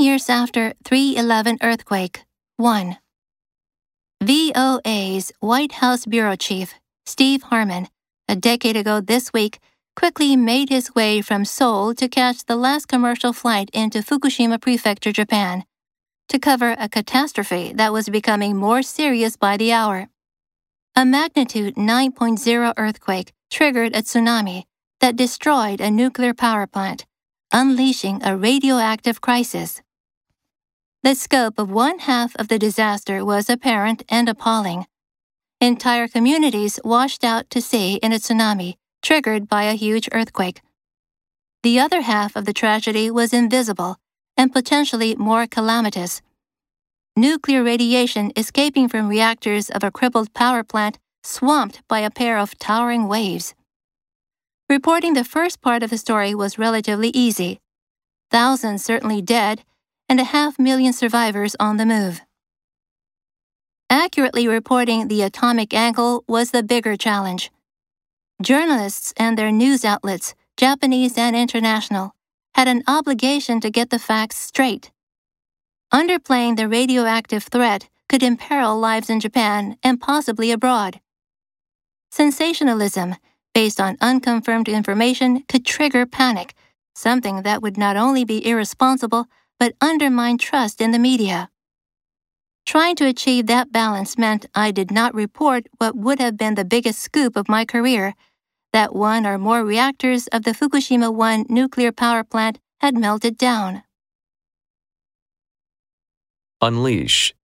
years after 311 earthquake. 1. VOA's White House bureau chief, Steve Herman, a decade ago this week, quickly made his way from Seoul to catch the last commercial flight into Fukushima Prefecture, Japan, to cover a catastrophe that was becoming more serious by the hour. A magnitude 9.0 earthquake triggered a tsunami that destroyed a nuclear power plant, unleashing a radioactive crisis. The scope of one half of the disaster was apparent and appalling. Entire communities washed out to sea in a tsunami triggered by a huge earthquake. The other half of the tragedy was invisible and potentially more calamitous. Nuclear radiation escaping from reactors of a crippled power plant swamped by a pair of towering waves. Reporting the first part of the story was relatively easy. Thousands certainly dead, and a half million survivors on the move. Accurately reporting the atomic angle was the bigger challenge. Journalists and their news outlets, Japanese and international, had an obligation to get the facts straight. Underplaying the radioactive threat could imperil lives in Japan and possibly abroad. Sensationalism based on unconfirmed information could trigger panic, something that would not only be irresponsible, but undermine trust in the media. Trying to achieve that balance meant I did not report what would have been the biggest scoop of my career that one or more reactors of the Fukushima 1 nuclear power plant had melted down. Unleash.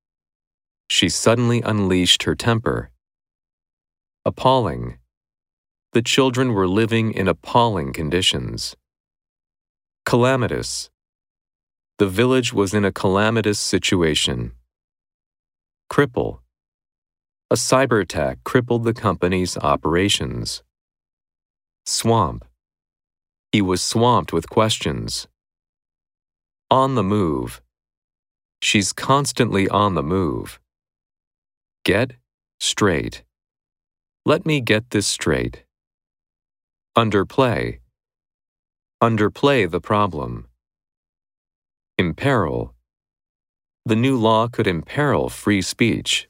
She suddenly unleashed her temper. Appalling the children were living in appalling conditions. Calamitous. The village was in a calamitous situation. Cripple. A cyber attack crippled the company's operations. Swamp. He was swamped with questions. On the move. She's constantly on the move. Get straight. Let me get this straight. Underplay. Underplay the problem. Imperil. The new law could imperil free speech.